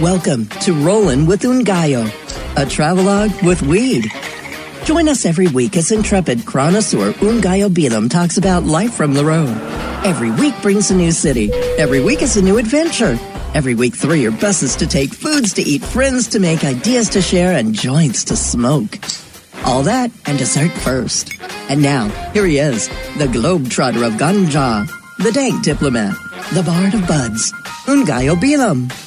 Welcome to Rollin' with Ngaio, a travelogue with weed. Join us every week as intrepid chronosaur Ngaio Bealum talks about life from the road. Every week brings a new city. Every week is a new adventure. Every week, three are buses to take, foods to eat, friends to make, ideas to share, and joints to smoke. All that and dessert first. And now, here he is, the globetrotter of Ganja, the dank diplomat, the bard of buds, Ngaio Bealum.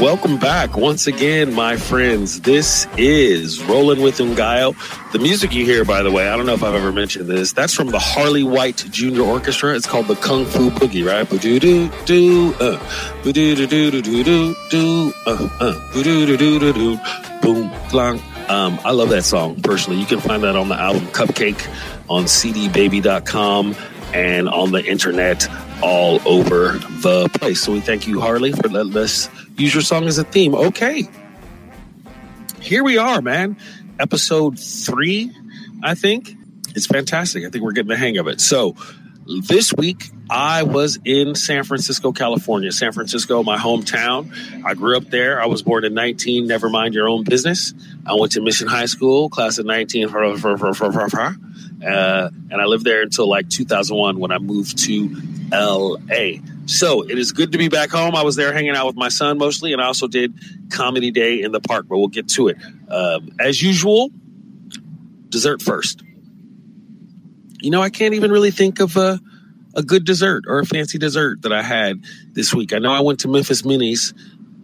Welcome back once again, my friends. This is Rolling with Ngaio. The music you hear, by the way, I don't know if I've ever mentioned this. That's from the Harley White Junior Orchestra. It's called the Kung Fu Boogie, right? Doo doo doo uh, doo doo doo doo doo doo uh, uh, doo doo doo doo doo boom, clang. Um, I love that song personally. You can find that on the album Cupcake on cdbaby.com and on the internet all over the place. So we thank you, Harley, for letting us use your song as a theme. Okay. Here we are, man. Episode three, I think. It's fantastic. I think we're getting the hang of it. So this week, I was in San Francisco, California. San Francisco, my hometown. I grew up there. I was born in 19, never mind your own business. I went to Mission High School, class of 19. Uh, and I lived there until like 2001 when I moved to LA. So it is good to be back home. I was there hanging out with my son mostly, and I also did comedy day in the park, but we'll get to it. Um, as usual, dessert first. You know, I can't even really think of a, a good dessert or a fancy dessert that I had this week. I know I went to Memphis Minnie's,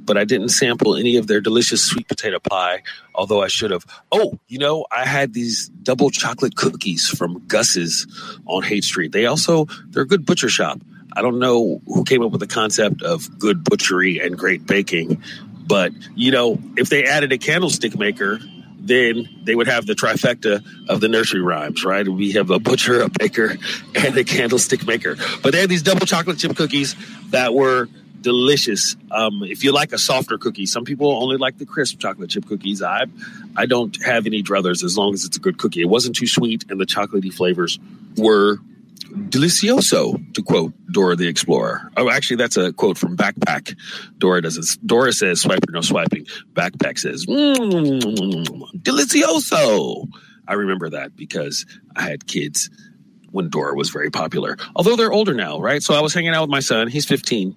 but I didn't sample any of their delicious sweet potato pie, although I should have. Oh, you know, I had these double chocolate cookies from Gus's on Haight Street. They also, they're a good butcher shop. I don't know who came up with the concept of good butchery and great baking, but you know, if they added a candlestick maker, then they would have the trifecta of the nursery rhymes, right? We have a butcher, a baker, and a candlestick maker. But they had these double chocolate chip cookies that were delicious. Um, if you like a softer cookie, some people only like the crisp chocolate chip cookies. I I don't have any druthers as long as it's a good cookie. It wasn't too sweet, and the chocolatey flavors were delicioso, to quote Dora the Explorer. Oh, actually, that's a quote from Backpack. Dora does it. Dora says, "Swiper, no swiping." Backpack says, mm, "Delicioso." I remember that because I had kids when Dora was very popular. Although they're older now, right? So I was hanging out with my son. He's 15.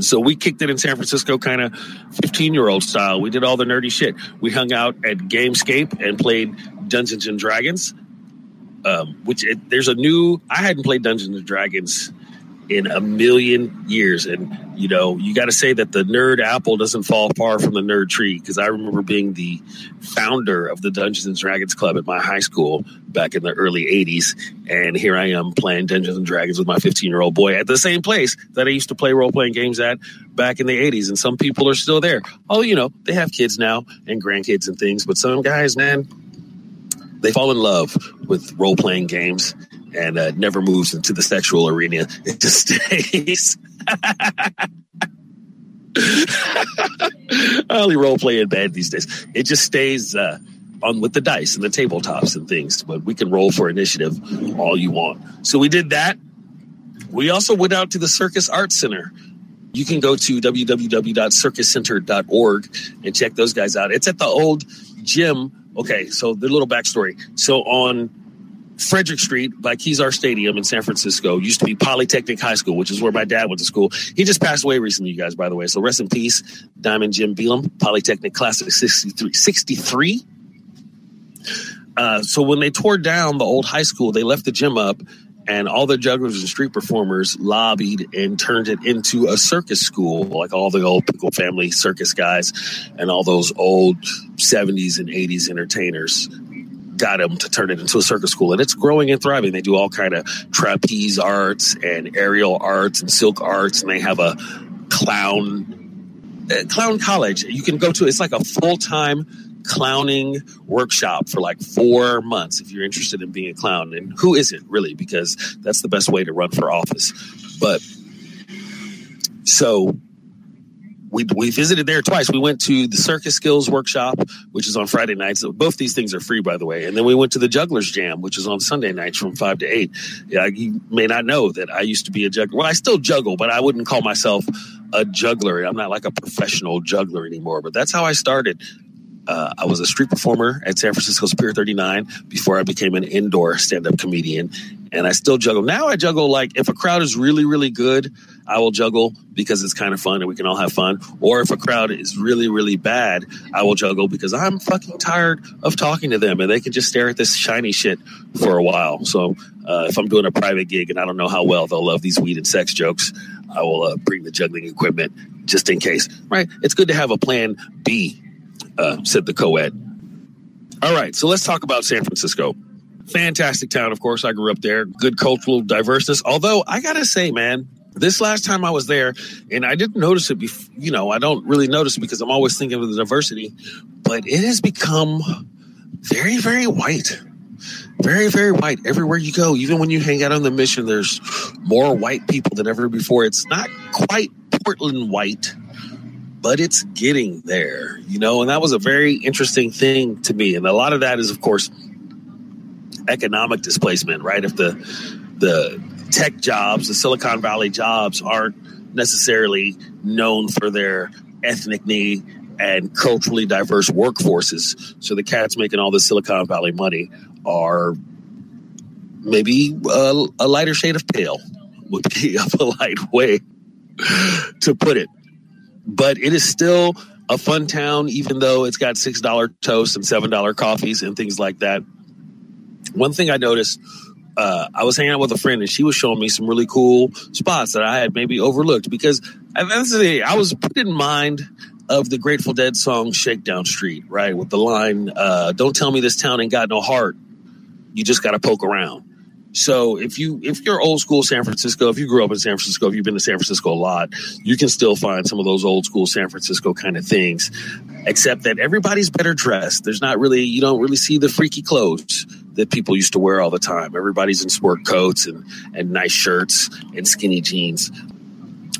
So we kicked it in San Francisco, kind of 15 year old style. We did all the nerdy shit. We hung out at Gamescape and played Dungeons and Dragons um, which it, there's a new. I hadn't played Dungeons and Dragons in a million years, and you know, you got to say that the nerd apple doesn't fall far from the nerd tree because I remember being the founder of the Dungeons and Dragons club at my high school back in the early '80s, and here I am playing Dungeons and Dragons with my 15 year old boy at the same place that I used to play role playing games at back in the '80s, and some people are still there. Oh, you know, they have kids now and grandkids and things, but some guys, man they fall in love with role playing games and uh, never moves into the sexual arena. It just stays. I only role play in bed these days. It just stays uh, on with the dice and the tabletops and things. But we can roll for initiative all you want. So we did that. We also went out to the Circus Arts Center. You can go to www.circuscenter.org and check those guys out. It's at the old gym Okay, so the little backstory. So on Frederick Street by Kezar Stadium in San Francisco used to be Polytechnic High School, which is where my dad went to school. He just passed away recently, you guys, by the way. So rest in peace, Diamond Jim Bealum, Polytechnic Class of 63. 63? Uh, so when they tore down the old high school, they left the gym up and all the jugglers and street performers lobbied and turned it into a circus school, like all the old Pickle family circus guys and all those old 70s and 80s entertainers got them to turn it into a circus school and it's growing and thriving they do all kind of trapeze arts and aerial arts and silk arts and they have a clown uh, clown college you can go to it's like a full-time clowning workshop for like four months if you're interested in being a clown. And who isn't really? Because that's the best way to run for office. But so we, we visited there twice. We went to the Circus Skills Workshop, which is on Friday nights. Both these things are free, by the way. And then we went to the Jugglers Jam, which is on Sunday nights from five to eight. Yeah, you may not know that I used to be a juggler. Well, I still juggle, but I wouldn't call myself a juggler. I'm not like a professional juggler anymore, but that's how I started. Uh, I was a street performer at San Francisco's Pier 39 before I became an indoor stand up comedian. And I still juggle. Now I juggle like if a crowd is really, really good, I will juggle because it's kind of fun and we can all have fun. Or if a crowd is really, really bad, I will juggle because I'm fucking tired of talking to them and they can just stare at this shiny shit for a while. So uh, if I'm doing a private gig and I don't know how well they'll love these weed and sex jokes, I will uh, bring the juggling equipment just in case. Right? It's good to have a plan B uh, said the co-ed. All right, so let's talk about San Francisco. Fantastic town, of course. I grew up there. Good cultural diverseness. Although I gotta say, man, this last time I was there, and I didn't notice it. Before, you know, I don't really notice it because I'm always thinking of the diversity, but it has become very, very white. Very, very white. Everywhere you go, even when you hang out on the mission, there's more white people than ever before. It's not quite Portland white, but it's getting there, you know, and that was a very interesting thing to me. And a lot of that is, of course, economic displacement, right? If the the tech jobs, the Silicon Valley jobs aren't necessarily known for their ethnically and culturally diverse workforces. So the cats making all the Silicon Valley money are maybe a, a lighter shade of pale would be a polite way to put it but it is still a fun town, even though it's got six dollar toast and seven dollar coffees and things like that. One thing I noticed, uh, I was hanging out with a friend and she was showing me some really cool spots that I had maybe overlooked because eventually I was put in mind of the Grateful Dead song Shakedown Street, right? With the line, uh, Don't tell me this town ain't got no heart. You just got to poke around. So if you if you're old school San Francisco, if you grew up in San Francisco, if you've been to San Francisco a lot, you can still find some of those old school San Francisco kind of things. Except that everybody's better dressed. There's not really you don't really see the freaky clothes that people used to wear all the time. Everybody's in sport coats and and nice shirts and skinny jeans.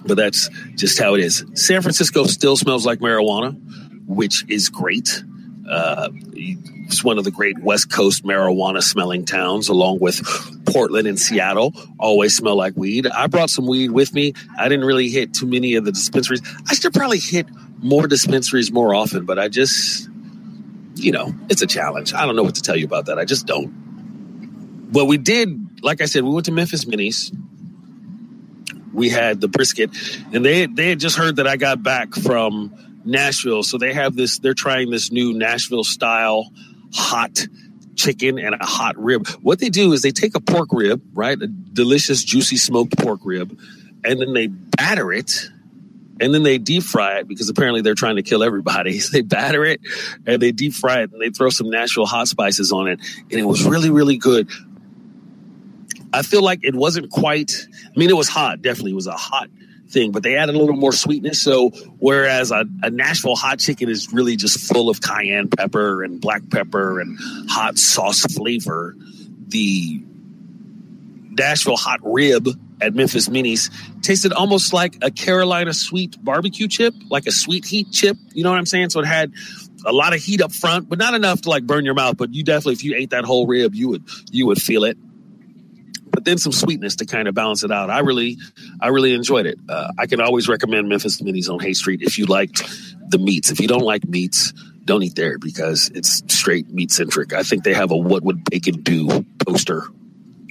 But that's just how it is. San Francisco still smells like marijuana, which is great. Uh, it's one of the great West Coast marijuana smelling towns, along with Portland and Seattle. Always smell like weed. I brought some weed with me. I didn't really hit too many of the dispensaries. I should probably hit more dispensaries more often, but I just, you know, it's a challenge. I don't know what to tell you about that. I just don't. But we did, like I said, we went to Memphis Minnie's. We had the brisket, and they they had just heard that I got back from Nashville. So they have this, they're trying this new Nashville style hot chicken and a hot rib. What they do is they take a pork rib, right? A delicious, juicy smoked pork rib, and then they batter it and then they deep fry it because apparently they're trying to kill everybody. They batter it and they deep fry it and they throw some Nashville hot spices on it. And it was really, really good. I feel like it wasn't quite, I mean, it was hot, definitely. It was a hot thing, but they added a little more sweetness. So whereas a, a, Nashville hot chicken is really just full of cayenne pepper and black pepper and hot sauce flavor, the Nashville hot rib at Memphis Minnie's tasted almost like a Carolina sweet barbecue chip, like a sweet heat chip. You know what I'm saying? So it had a lot of heat up front, but not enough to like burn your mouth. But you definitely, if you ate that whole rib, you would you would feel it but then some sweetness to kind of balance it out. I really, I really enjoyed it. Uh, I can always recommend Memphis Minnie's on Haight Street if you liked the meats. If you don't like meats, don't eat there because it's straight meat centric. I think they have a "What would bacon do" poster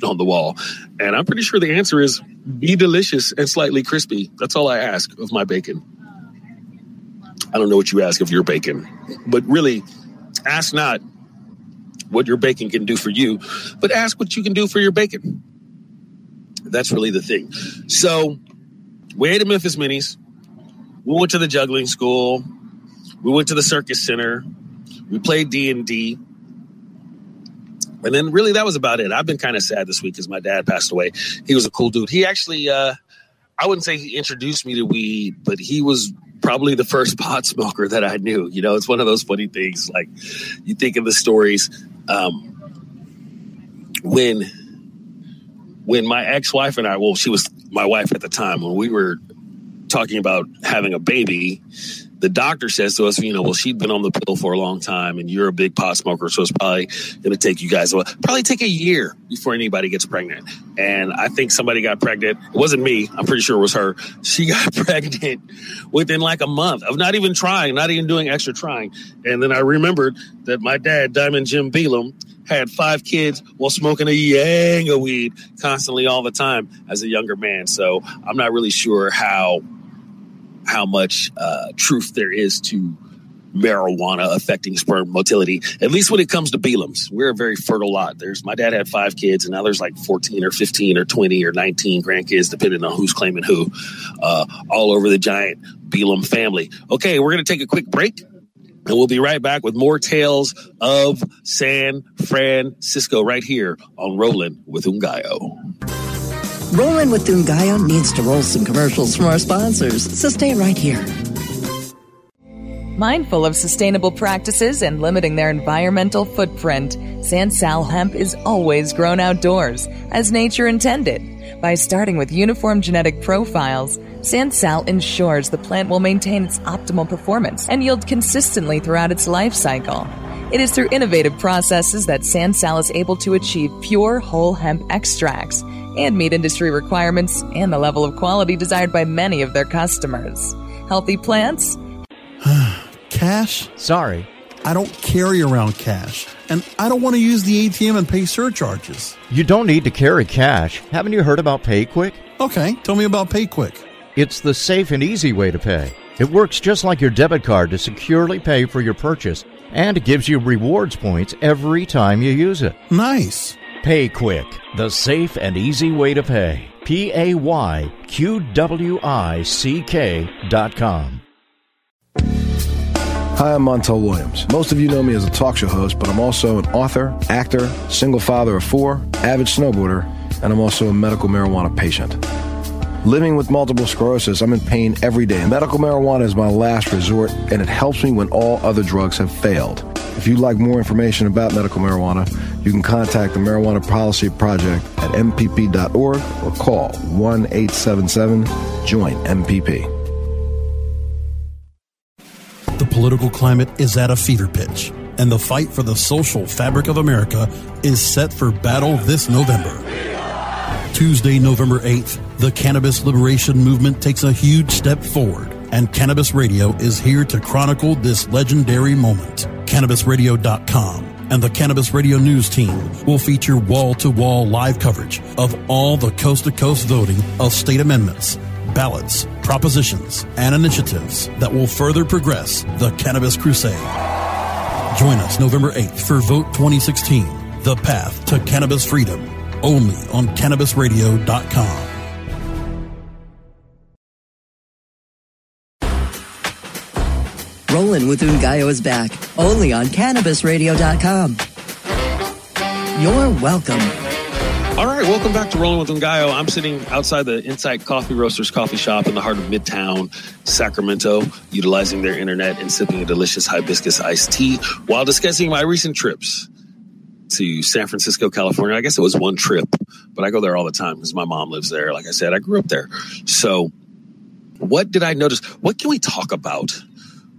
on the wall, and I'm pretty sure the answer is be delicious and slightly crispy. That's all I ask of my bacon. I don't know what you ask of your bacon, but really, ask not what your bacon can do for you, but ask what you can do for your bacon. That's really the thing. So we ate at Memphis Minnie's. We went to the juggling school. We went to the circus center. We played D and D. And then really that was about it. I've been kind of sad this week because my dad passed away. He was a cool dude. He actually uh I wouldn't say he introduced me to weed, but he was probably the first pot smoker that I knew. You know, it's one of those funny things. Like you think of the stories um, when when my ex-wife and I, well, she was my wife at the time, when we were talking about having a baby, the doctor says to us, you know, well, she'd been on the pill for a long time and you're a big pot smoker. So it's probably going to take you guys, well, probably take a year before anybody gets pregnant. And I think somebody got pregnant. It wasn't me. I'm pretty sure it was her. She got pregnant within like a month of not even trying, not even doing extra trying. And then I remembered that my dad, Diamond Jim Bealum, had five kids while smoking a yang of weed constantly all the time as a younger man. So I'm not really sure how how much uh, truth there is to marijuana affecting sperm motility, at least when it comes to Bealums. We're a very fertile lot. There's my dad had five kids, and now there's like 14 or 15 or 20 or 19 grandkids, depending on who's claiming who, uh, all over the giant Bealum family. Okay, we're going to take a quick break. And we'll be right back with more tales of San Francisco right here on Rolling with Ngaio. Rolling with Ngaio needs to roll some commercials from our sponsors, so stay right here. Mindful of sustainable practices and limiting their environmental footprint, Sansal hemp is always grown outdoors, as nature intended. By starting with uniform genetic profiles, Sansal ensures the plant will maintain its optimal performance and yield consistently throughout its life cycle. It is through innovative processes that Sansal is able to achieve pure whole hemp extracts and meet industry requirements and the level of quality desired by many of their customers. Healthy plants? cash? Sorry. I don't carry around cash, and I don't want to use the ATM and pay surcharges. You don't need to carry cash. Haven't you heard about PayQuick? Okay, tell me about PayQuick. It's the safe and easy way to pay. It works just like your debit card to securely pay for your purchase, and it gives you rewards points every time you use it. Nice. PayQuick, the safe and easy way to pay. P A Y Q W I C K dot com. Hi, I'm Montel Williams. Most of you know me as a talk show host, but I'm also an author, actor, single father of four, avid snowboarder, and I'm also a medical marijuana patient. Living with multiple sclerosis, I'm in pain every day. Medical marijuana is my last resort, and it helps me when all other drugs have failed. If you'd like more information about medical marijuana, you can contact the Marijuana Policy Project at mpp.org or call 1 877 JOIN MPP. The political climate is at a fever pitch, and the fight for the social fabric of America is set for battle this November. Tuesday, November 8th, the cannabis liberation movement takes a huge step forward, and Cannabis Radio is here to chronicle this legendary moment. CannabisRadio.com and the Cannabis Radio News team will feature wall to wall live coverage of all the coast to coast voting of state amendments ballots, propositions, and initiatives that will further progress the cannabis crusade. Join us November 8th for Vote 2016 The Path to Cannabis Freedom, only on CannabisRadio.com. Rolling with Ngaio is back, only on CannabisRadio.com. You're welcome. All right, welcome back to Rolling with Ngaio. I'm sitting outside the Insight Coffee Roasters coffee shop in the heart of Midtown Sacramento, utilizing their internet and sipping a delicious hibiscus iced tea while discussing my recent trips to San Francisco, California. I guess it was one trip, but I go there all the time because my mom lives there. Like I said, I grew up there. So, what did I notice? What can we talk about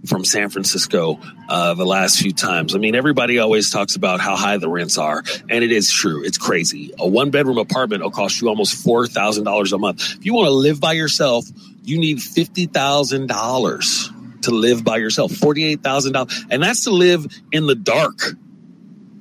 from San Francisco uh, the last few times. I mean, everybody always talks about how high the rents are, and it is true. It's crazy. A one bedroom apartment will cost you almost four thousand dollars a month. If you want to live by yourself, you need fifty thousand dollars to live by yourself. Forty eight thousand dollars, and that's to live in the dark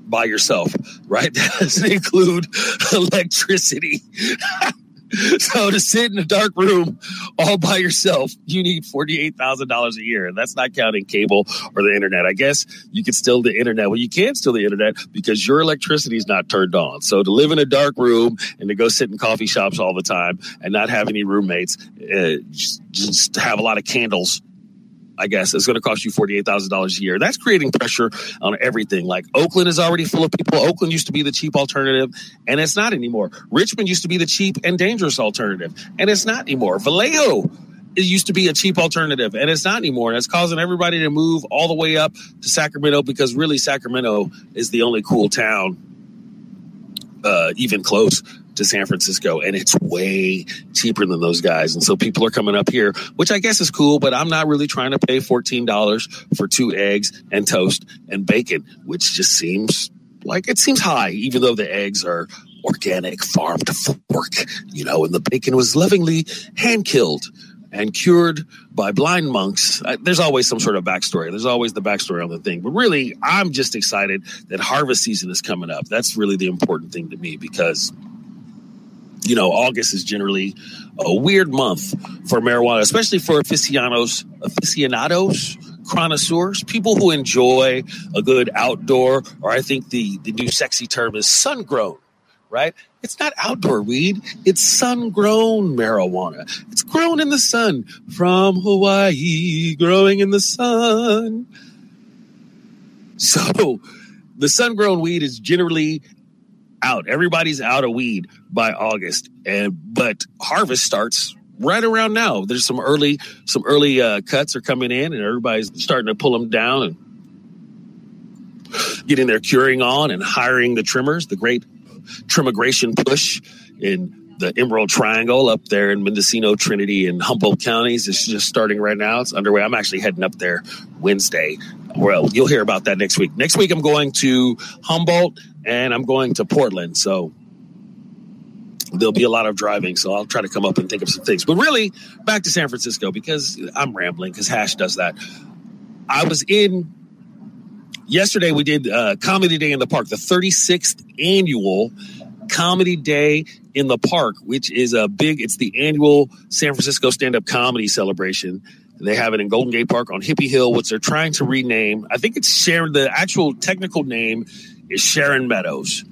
by yourself, right? That doesn't include electricity. so to sit in a dark room all by yourself, you need $48,000 a year. And that's not counting cable or the internet. I guess you can steal the internet. Well, you can't steal the internet because your electricity is not turned on. So to live in a dark room and to go sit in coffee shops all the time and not have any roommates, uh, just, just have a lot of candles I guess it's going to cost you $48,000 a year. That's creating pressure on everything. Like Oakland is already full of people. Oakland used to be the cheap alternative and it's not anymore. Richmond used to be the cheap and dangerous alternative and it's not anymore. Vallejo it used to be a cheap alternative and it's not anymore. And it's causing everybody to move all the way up to Sacramento because really Sacramento is the only cool town, uh, even close to San Francisco, and it's way cheaper than those guys. And so people are coming up here, which I guess is cool, but I'm not really trying to pay $14 for two eggs and toast and bacon, which just seems like it seems high, even though the eggs are organic, farm to fork, you know, and the bacon was lovingly hand killed and cured by blind monks. Uh, there's always some sort of backstory. There's always the backstory on the thing. But really, I'm just excited that harvest season is coming up. That's really the important thing to me because, you know, August is generally a weird month for marijuana, especially for aficionados, aficionados, connoisseurs, people who enjoy a good outdoor, or I think the, the new sexy term is sun grown right? It's not outdoor weed, it's sun grown marijuana. It's grown in the sun from Hawaii, growing in the sun. So the sun grown weed is generally out. Everybody's out of weed by August. And but harvest starts right around now. There's some early some early uh, cuts are coming in and everybody's starting to pull them down and getting their curing on and hiring the trimmers, the great Trimmigration push in the Emerald Triangle up there in Mendocino, Trinity, and Humboldt counties. is just starting right now. It's underway. I'm actually heading up there Wednesday. Well, you'll hear about that next week. Next week, I'm going to Humboldt and I'm going to Portland. So there'll be a lot of driving. So I'll try to come up and think of some things. But really, back to San Francisco because I'm rambling because Hash does that. I was in yesterday we did uh, comedy day in the park the 36th annual comedy day in the park which is a big it's the annual san francisco stand-up comedy celebration they have it in golden gate park on hippie hill which they're trying to rename i think it's sharon the actual technical name is sharon meadows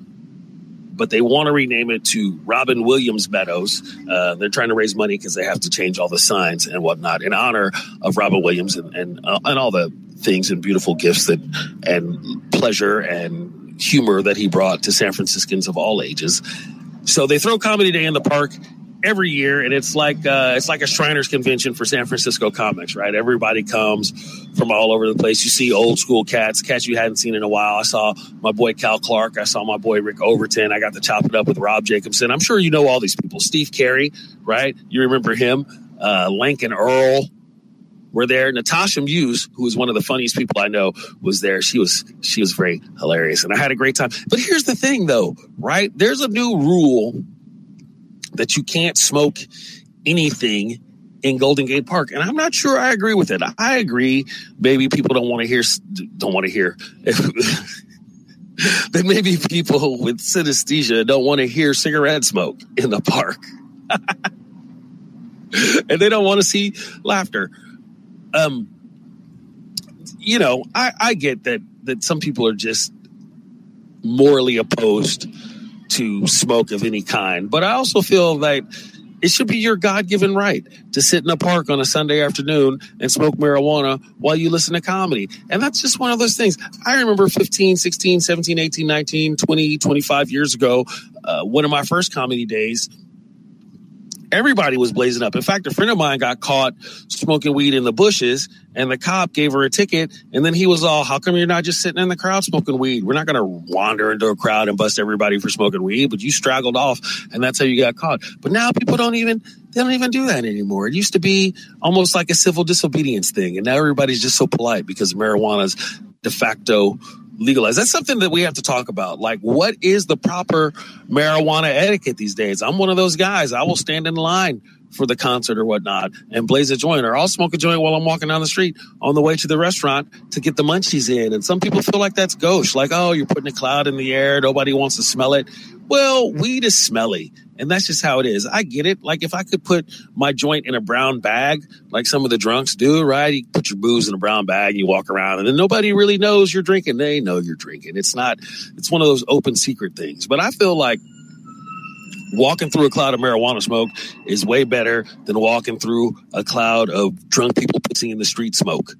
but they want to rename it to Robin Williams Meadows. Uh, they're trying to raise money because they have to change all the signs and whatnot in honor of Robin Williams and and, uh, and all the things and beautiful gifts that and pleasure and humor that he brought to San Franciscans of all ages. So they throw Comedy Day in the park every year, and it's like uh, it's like a Shriners convention for San Francisco comics, right? Everybody comes from all over the place. You see old school cats, cats you hadn't seen in a while. I saw my boy Cal Clark. I saw my boy Rick Overton. I got to chop it up with Rob Jacobson. I'm sure you know all these people. Steve Carey, right? You remember him? Uh, Lincoln Earl, were there. Natasha Muse, who is one of the funniest people I know, was there. She was she was very hilarious, and I had a great time. But here's the thing, though, right? There's a new rule that you can't smoke anything in Golden Gate Park, and I'm not sure I agree with it. I agree. Maybe people don't want to hear don't want to hear. that maybe people with synesthesia don't want to hear cigarette smoke in the park. and they don't want to see laughter um, you know, I, I get that that some people are just morally opposed to smoke of any kind, but I also feel that it should be your God given right to sit in a park on a Sunday afternoon and smoke marijuana while you listen to comedy. And that's just one of those things. I remember 15, 16, 17, 18, 19, 20, 25 years ago, uh, one of my first comedy days everybody was blazing up. In fact, a friend of mine got caught smoking weed in the bushes and the cop gave her a ticket. And then he was all, how come you're not just sitting in the crowd smoking weed? We're not going to wander into a crowd and bust everybody for smoking weed, but you straggled off and that's how you got caught. But now people don't even, they don't even do that anymore. It used to be almost like a civil disobedience thing. And now everybody's just so polite because marijuana's de facto legalized. That's something that we have to talk about. Like, what is the proper marijuana etiquette these days? I'm one of those guys. I will stand in line for the concert or whatnot and blaze a joint, or I'll smoke a joint while I'm walking down the street on the way to the restaurant to get the munchies in. And some people feel like that's gauche, like, oh, you're putting a cloud in the air. Nobody wants to smell it. Well, weed is smelly. And that's just how it is. I get it. Like if I could put my joint in a brown bag, like some of the drunks do, right? You put your booze in a brown bag, you walk around, and then nobody really knows you're drinking. They know you're drinking. It's not, it's one of those open secret things. But I feel like walking through a cloud of marijuana smoke is way better than walking through a cloud of drunk people pissing in the street smoke.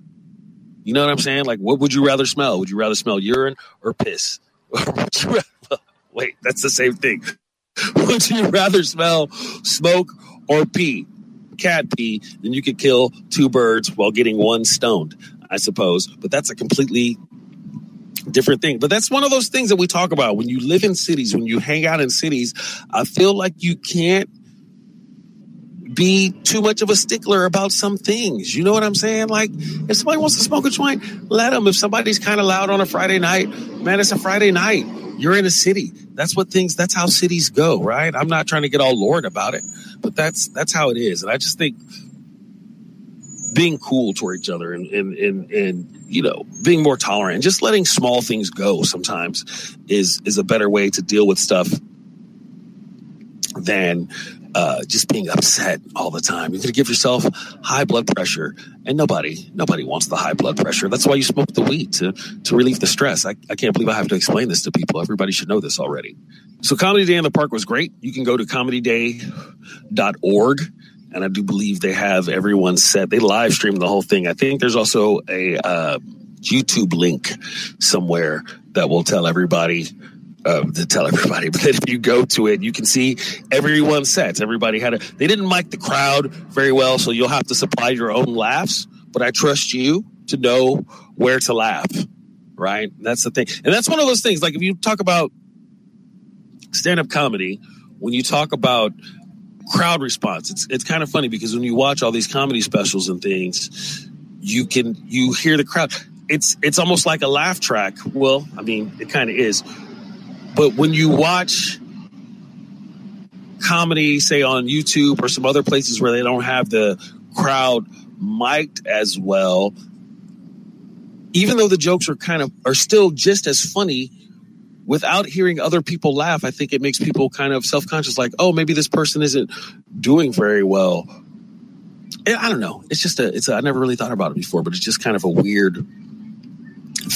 You know what I'm saying? Like, what would you rather smell? Would you rather smell urine or piss? Wait, that's the same thing. Would you rather smell smoke or pee? Cat pee, then you could kill two birds while getting one stoned, I suppose. But that's a completely different thing. But that's one of those things that we talk about when you live in cities, when you hang out in cities. I feel like you can't be too much of a stickler about some things. You know what I'm saying? Like, if somebody wants to smoke a joint, let them. If somebody's kind of loud on a Friday night, man, it's a Friday night. You're in a city. That's what things. That's how cities go, right? I'm not trying to get all lord about it, but that's that's how it is. And I just think being cool toward each other and and and, and you know being more tolerant just letting small things go sometimes is is a better way to deal with stuff than uh, just being upset all the time. You're going to give yourself high blood pressure, and nobody nobody wants the high blood pressure. That's why you smoke the weed to to relieve the stress. I, I can't believe I have to explain this to people. Everybody should know this already. So Comedy Day in the Park was great. You can go to comedyday.org and I do believe they have everyone set. They live stream the whole thing. I think there's also a uh, YouTube link somewhere that will tell everybody uh, to tell everybody. But if you go to it, you can see everyone sets. Everybody had a. They didn't mic the crowd very well, so you'll have to supply your own laughs. But I trust you to know where to laugh. Right? That's the thing, and that's one of those things. Like if you talk about stand-up comedy, when you talk about crowd response, it's it's kind of funny because when you watch all these comedy specials and things, you can you hear the crowd. It's it's almost like a laugh track. Well, I mean, it kind of is but when you watch comedy, say on YouTube or some other places where they don't have the crowd mic'd as well, even though the jokes are kind of are still just as funny without hearing other people laugh, I think it makes people kind of self conscious, like, oh, maybe this person isn't doing very well. I don't know. It's just a, it's a, I never really thought about it before, but it's just kind of a weird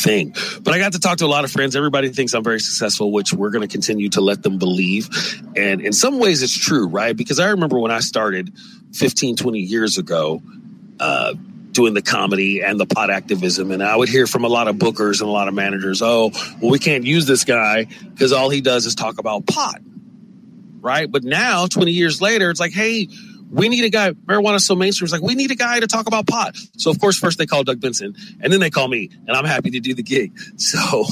thing. But I got to talk to a lot of friends. Everybody thinks I'm very successful, which we're going to continue to let them believe. And in some ways, it's true, right? Because I remember when I started 15, 20 years ago, uh, doing the comedy and the pot activism. And I would hear from a lot of bookers and a lot of managers, oh, well, we can't use this guy because all he does is talk about pot. Right. But now, 20 years later, it's like, hey, we need a guy. Marijuana so mainstream. It's like we need a guy to talk about pot. So of course, first they call Doug Benson, and then they call me, and I'm happy to do the gig. So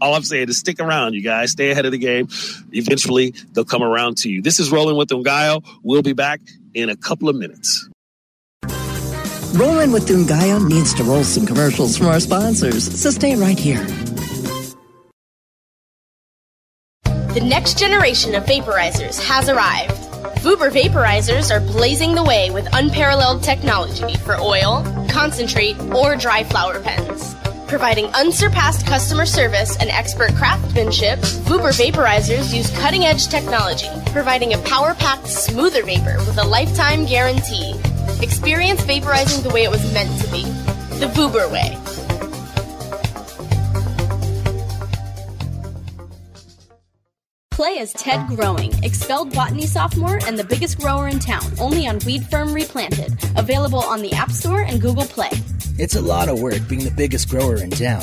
all I'm saying is stick around, you guys. Stay ahead of the game. Eventually, they'll come around to you. This is Rolling with Ngaio. We'll be back in a couple of minutes. Rolling with Ngaio needs to roll some commercials from our sponsors, so stay right here. The next generation of vaporizers has arrived. Vuber vaporizers are blazing the way with unparalleled technology for oil, concentrate, or dry flower pens. Providing unsurpassed customer service and expert craftsmanship, Vuber vaporizers use cutting edge technology, providing a power packed, smoother vapor with a lifetime guarantee. Experience vaporizing the way it was meant to be the Vuber way. Play as Ted Growing, expelled botany sophomore and the biggest grower in town, only on Weed Firm Replanted. Available on the App Store and Google Play. It's a lot of work being the biggest grower in town.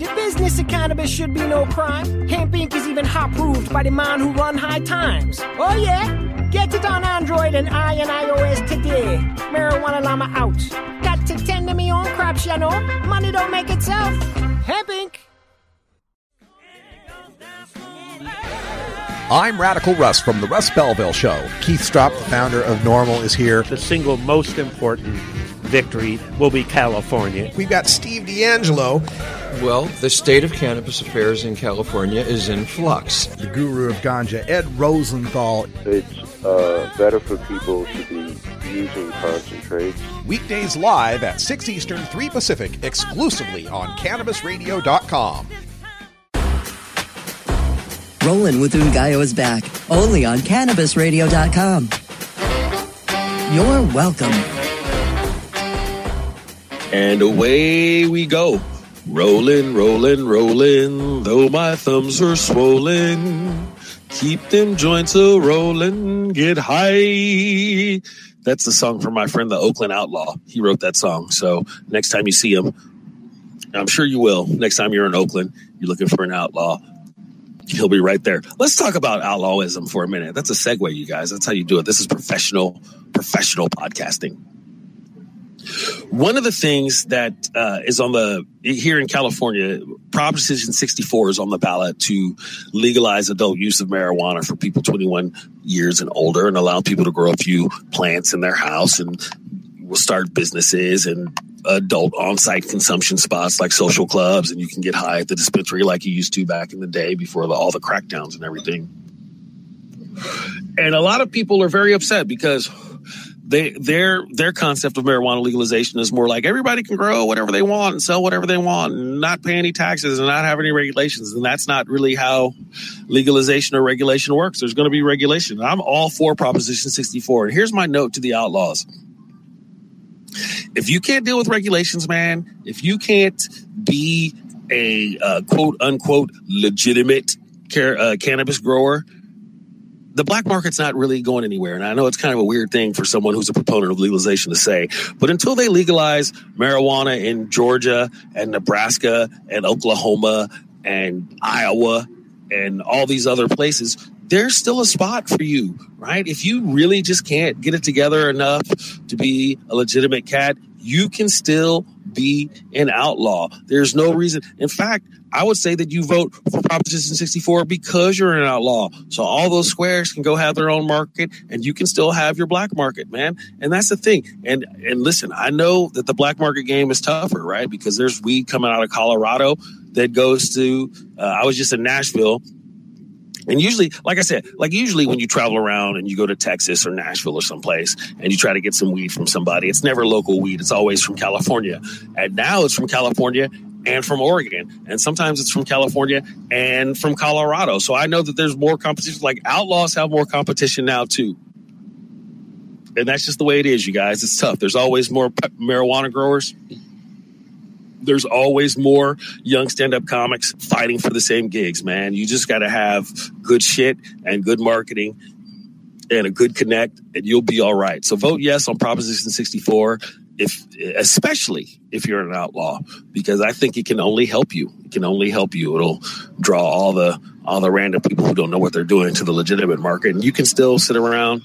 The business of cannabis should be no crime. Hemp Inc. is even hot proved by the man who run high times. Oh yeah? Get it on Android and I and iOS today. Marijuana Llama out. Got to tend to me own crops, you know. Money don't make itself. Hemp Inc. I'm Radical Russ from the Russ Belville Show. Keith Stroup, the founder of NORML, is here. The single most important victory will be California. We've got Steve DeAngelo. Well, the state of cannabis affairs in California is in flux. The guru of ganja, Ed Rosenthal. It's uh, better for people to be using concentrates. Weekdays live at 6 Eastern, 3 Pacific, exclusively on CannabisRadio.com. Roland with Ngaio is back, only on CannabisRadio.com. You're welcome. And away we go. Rolling, rolling, rolling, though my thumbs are swollen. Keep them joints a rolling, get high. That's the song from my friend, the Oakland Outlaw. He wrote that song. So next time you see him, I'm sure you will. Next time you're in Oakland, you're looking for an outlaw. He'll be right there. Let's talk about outlawism for a minute. That's a segue, you guys. That's how you do it. This is professional, professional podcasting. One of the things that uh, is on the here in California, Proposition 64 is on the ballot to legalize adult use of marijuana for people 21 years and older, and allow people to grow a few plants in their house, and will start businesses and adult on-site consumption spots like social clubs, and you can get high at the dispensary like you used to back in the day before the, all the crackdowns and everything. And a lot of people are very upset because they their their concept of marijuana legalization is more like everybody can grow whatever they want and sell whatever they want and not pay any taxes and not have any regulations. And that's not really how legalization or regulation works. There's going to be regulation. I'm all for proposition 64 and here's my note to the outlaws. If you can't deal with regulations man if you can't be a uh, quote unquote legitimate car- uh, cannabis grower the black market's not really going anywhere. And I know it's kind of a weird thing for someone who's a proponent of legalization to say, but until they legalize marijuana in Georgia and Nebraska and Oklahoma and Iowa and all these other places, there's still a spot for you, right? If you really just can't get it together enough to be a legitimate cat, you can still be an outlaw. There's no reason. In fact, I would say that you vote for Proposition 64 because you're an outlaw. So all those squares can go have their own market and you can still have your black market, man. And that's the thing. And and listen, I know that the black market game is tougher, right? Because there's weed coming out of Colorado that goes to uh, I was just in Nashville and usually, like I said, like usually when you travel around and you go to Texas or Nashville or someplace and you try to get some weed from somebody, it's never local weed. It's always from California. And now it's from California and from Oregon. And sometimes it's from California and from Colorado. So I know that there's more competition. Like outlaws have more competition now too. And that's just the way it is, you guys. It's tough. There's always more marijuana growers. There's always more young stand up comics fighting for the same gigs, man. You just got to have good shit and good marketing and a good connect, and you'll be all right. So vote yes on Proposition 64 if especially if you're an outlaw because i think it can only help you it can only help you it'll draw all the all the random people who don't know what they're doing to the legitimate market and you can still sit around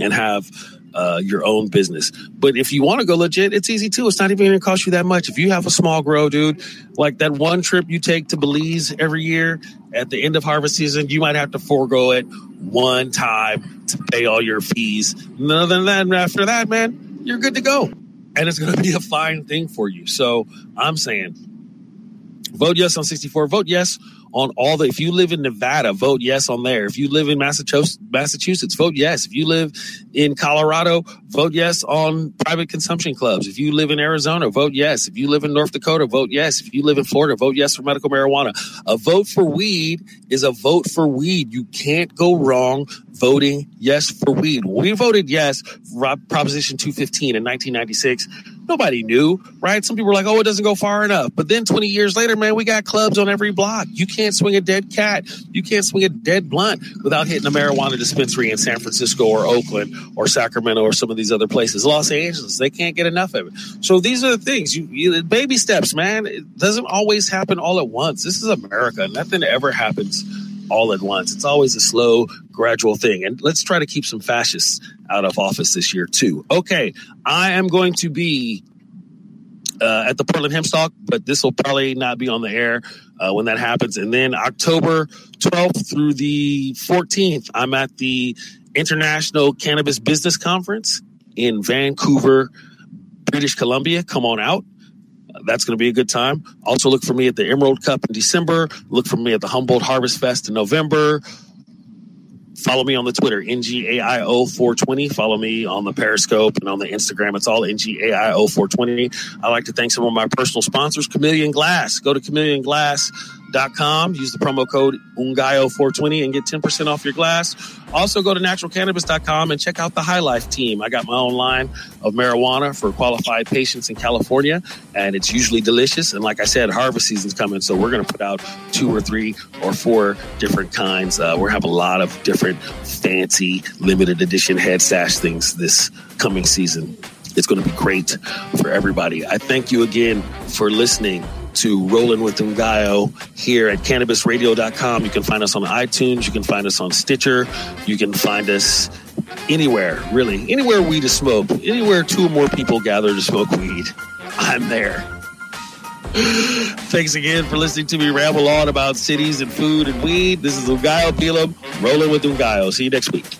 and have uh, your own business. But if you want to go legit, it's easy too. It's not even going to cost you that much. If you have a small grow, dude, like that one trip you take to Belize every year at the end of harvest season, you might have to forego it one time to pay all your fees. Other than that, after that, man, you're good to go. And it's going to be a fine thing for you. So I'm saying vote yes on 64. Vote yes on all the if you live in Nevada, vote yes on there. If you live in Massachusetts, Massachusetts, vote yes. If you live in Colorado, vote yes on private consumption clubs. If you live in Arizona, vote yes. If you live in North Dakota, vote yes. If you live in Florida, vote yes for medical marijuana. A vote for weed is a vote for weed. You can't go wrong voting yes for weed. we voted yes Proposition 215 in 1996, nobody knew, right? Some people were like, oh, it doesn't go far enough. But then 20 years later, man, we got clubs on every block. You can't swing a dead cat. You can't swing a dead blunt without hitting a marijuana dispensary in San Francisco or Oakland or Sacramento or some of these other places. Los Angeles, they can't get enough of it. So these are the things. You, you baby steps, man. It doesn't always happen all at once. This is America. Nothing ever happens all at once. It's always a slow, gradual thing. And let's try to keep some fascists out of office this year, too. Okay, I am going to be uh, at the Portland Hempstalk, but this will probably not be on the air uh, when that happens. And then October 12th through the 14th, I'm at the International Cannabis Business Conference in Vancouver, British Columbia, come on out. That's going to be a good time. Also, look for me at the Emerald Cup in December. Look for me at the Humboldt Harvest Fest in November. Follow me on the Twitter, NGAIO420. Follow me on the Periscope and on the Instagram. It's all NGAIO420. I'd like to thank some of my personal sponsors, Chameleon Glass. Go to Chameleon Glass naturalcannabis.com. Use the promo code UNGAIO420 and get 10% off your glass. Also, go to naturalcannabis.com and check out the High Life team. I got my own line of marijuana for qualified patients in California, and it's usually delicious. And like I said, harvest season's coming, so we're going to put out two or three or four different kinds. Uh, we're have a lot of different fancy limited edition head sash things this coming season. It's going to be great for everybody. I thank you again for listening to Rolling with Ngaio here at cannabisradio.com. You can find us on iTunes. You can find us on Stitcher. You can find us anywhere, really. Anywhere weed is smoked. Anywhere two or more people gather to smoke weed. I'm there. Thanks again for listening to me ramble on about cities and food and weed. This is Ngaio Bealum, rolling with Ngaio. See you next week.